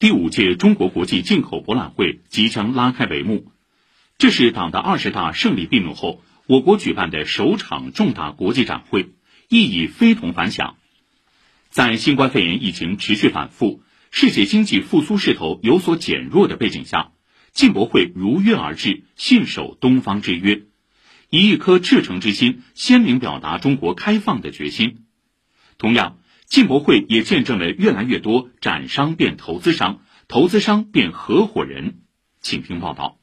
第五届中国国际进口博览会即将拉开帷幕。这是党的二十大胜利闭幕后，我国举办的首场重大国际展会，意义非同凡响。在新冠肺炎疫情持续反复、世界经济复苏势头有所减弱的背景下，进博会如约而至，信守东方之约，以一颗赤诚之心，鲜明表达中国开放的决心。同样，进博会也见证了越来越多展商变投资商，投资商变合伙人。请听报道。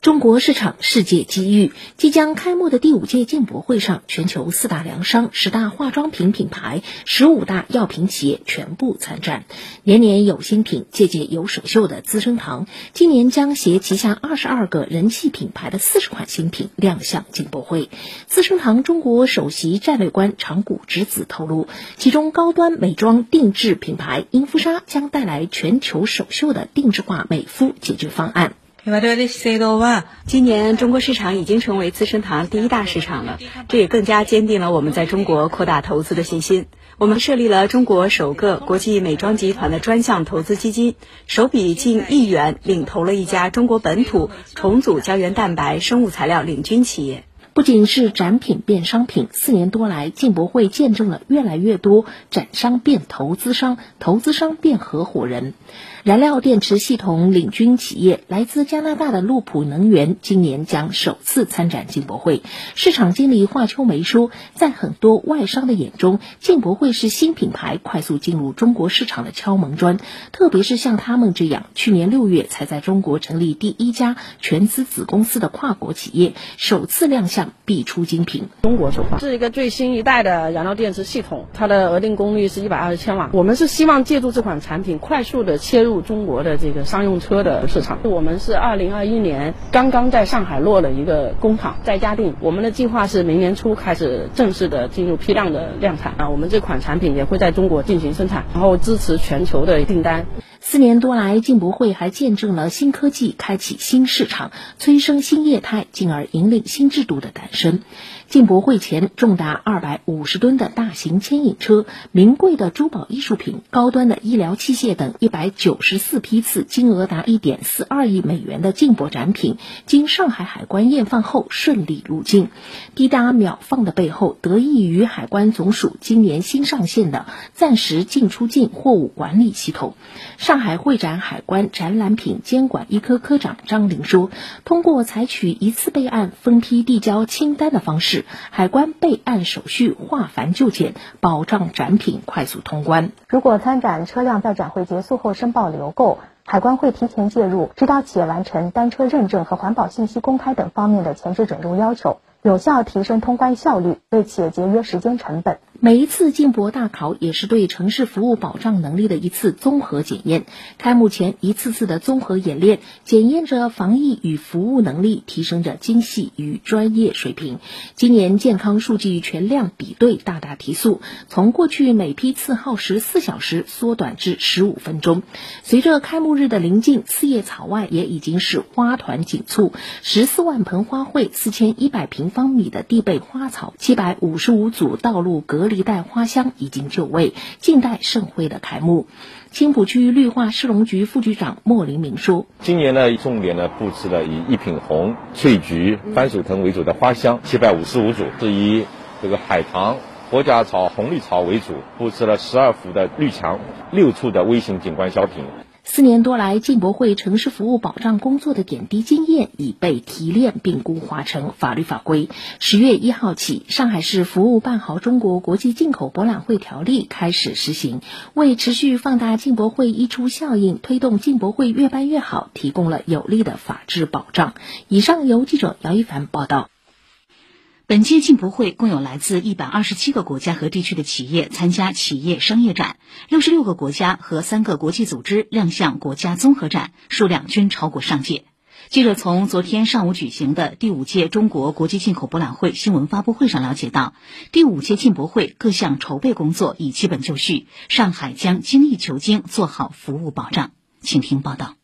中国市场，世界机遇。即将开幕的第五届进博会上，全球四大粮商、十大化妆品品牌、十五大药品企业全部参战。年年有新品，届届有首秀的资生堂，今年将携旗下二十二个人气品牌的四十款新品亮相进博会。资生堂中国首席战略官长谷直子透露，其中高端美妆定制品牌英肤莎将带来全球首秀的定制化美肤解决方案。今年中国市场已经成为资生堂第一大市场了，这也更加坚定了我们在中国扩大投资的信心。我们设立了中国首个国际美妆集团的专项投资基金，首笔近亿元领投了一家中国本土重组胶原蛋白生物材料领军企业。不仅是展品变商品，四年多来，进博会见证了越来越多展商变投资商，投资商变合伙人。燃料电池系统领军企业来自加拿大的路普能源今年将首次参展进博会。市场经理华秋梅说，在很多外商的眼中，进博会是新品牌快速进入中国市场的敲门砖，特别是像他们这样去年六月才在中国成立第一家全资子公司的跨国企业，首次亮相。必出精品。中国首发是一个最新一代的燃料电池系统，它的额定功率是一百二十千瓦。我们是希望借助这款产品，快速的切入中国的这个商用车的市场。我们是二零二一年刚刚在上海落了一个工厂，在嘉定。我们的计划是明年初开始正式的进入批量的量产啊。我们这款产品也会在中国进行生产，然后支持全球的订单。四年多来，进博会还见证了新科技开启新市场、催生新业态，进而引领新制度的诞生。进博会前，重达二百五十吨的大型牵引车、名贵的珠宝艺术品、高端的医疗器械等一百九十四批次、金额达一点四二亿美元的进博展品，经上海海关验放后顺利入境。滴答秒放的背后，得益于海关总署今年新上线的暂时进出境货物管理系统。上海会展海关展览品监管一科科长张玲说：“通过采取一次备案、分批递交清单的方式。”海关备案手续化繁就简，保障展品快速通关。如果参展车辆在展会结束后申报留购，海关会提前介入，指导企业完成单车认证和环保信息公开等方面的前置准入要求。有效提升通关效率，为企业节约时间成本。每一次进博大考也是对城市服务保障能力的一次综合检验。开幕前一次次的综合演练，检验着防疫与服务能力，提升着精细与专业水平。今年健康数据全量比对大大提速，从过去每批次耗时四小时缩短至十五分钟。随着开幕日的临近，四叶草外也已经是花团锦簇，十四万盆花卉，四千一百平方米的地被花草，七百五十五组道路隔。离带花香已经就位，静待盛会的开幕。青浦区绿化市容局副局长莫林明说：“今年呢，重点呢布置了以一品红、翠菊、番薯藤为主的花香，七百五十五组；是以这个海棠、佛甲草、红绿草为主，布置了十二幅的绿墙，六处的微型景观小品。”四年多来，进博会城市服务保障工作的点滴经验已被提炼并固化成法律法规。十月一号起，上海市服务办好中国国际进口博览会条例开始实行，为持续放大进博会溢出效应，推动进博会越办越好，提供了有力的法治保障。以上由记者姚一凡报道。本届进博会共有来自一百二十七个国家和地区的企业参加企业商业展，六十六个国家和三个国际组织亮相国家综合展，数量均超过上届。记者从昨天上午举行的第五届中国国际进口博览会新闻发布会上了解到，第五届进博会各项筹备工作已基本就绪，上海将精益求精，做好服务保障。请听报道。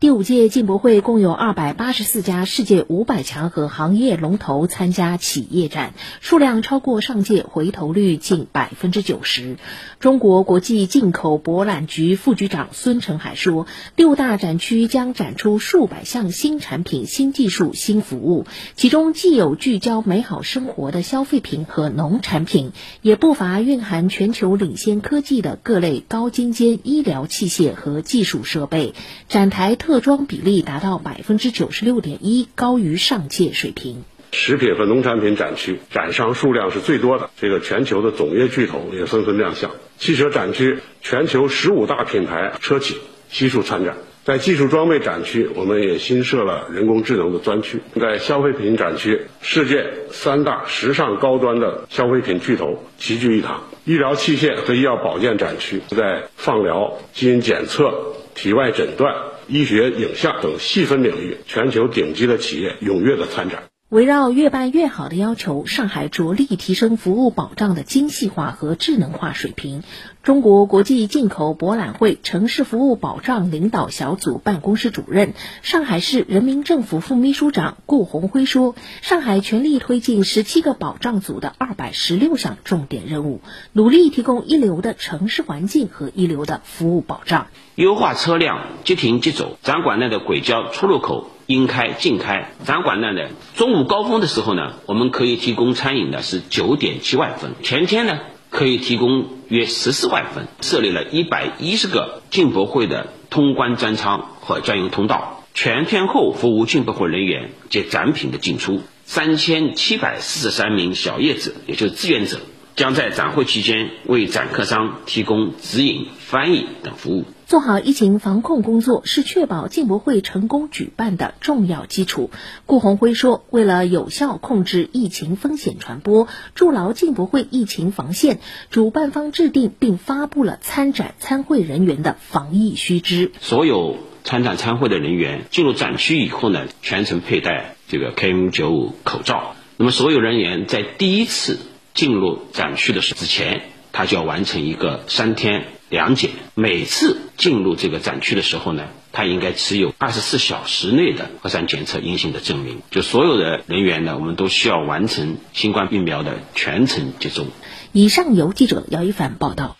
第五届进博会共有二百八十四家世界五百强和行业龙头参加企业展，数量超过上届，回头率近百分之九十。中国国际进口博览局副局长孙成海说，六大展区将展出数百项新产品、新技术、新服务，其中既有聚焦美好生活的消费品和农产品，也不乏蕴含全球领先科技的各类高精尖医疗器械和技术设备。展台特装比例达到百分之九十六点一，高于上届水平。食品和农产品展区展商数量是最多的，这个全球的总业巨头也纷纷亮相。汽车展区，全球十五大品牌车企悉数参展。在技术装备展区，我们也新设了人工智能的专区。在消费品展区，世界三大时尚高端的消费品巨头齐聚一堂。医疗器械和医药保健展区，在放疗、基因检测、体外诊断。医学影像等细分领域，全球顶级的企业踊跃的参展。围绕越办越好的要求，上海着力提升服务保障的精细化和智能化水平。中国国际进口博览会城市服务保障领导小组办公室主任、上海市人民政府副秘书长顾红辉说：“上海全力推进十七个保障组的二百十六项重点任务，努力提供一流的城市环境和一流的服务保障。优化车辆即停即走，展馆内的轨交出入口。”应开尽开，展馆内呢，中午高峰的时候呢，我们可以提供餐饮的是九点七万份，全天呢可以提供约十四万份，设立了一百一十个进博会的通关专舱和专用通道，全天候服务进博会人员及展品的进出，三千七百四十三名小业者，也就是志愿者。将在展会期间为展客商提供指引、翻译等服务。做好疫情防控工作是确保进博会成功举办的重要基础。顾宏辉说：“为了有效控制疫情风险传播，筑牢进博会疫情防线，主办方制定并发布了参展参会人员的防疫须知。所有参展参会的人员进入展区以后呢，全程佩戴这个 KN95 口罩。那么所有人员在第一次。”进入展区的时之前，他就要完成一个三天两检。每次进入这个展区的时候呢，他应该持有二十四小时内的核酸检测阴性的证明。就所有的人员呢，我们都需要完成新冠疫苗的全程接种。以上由记者姚一凡报道。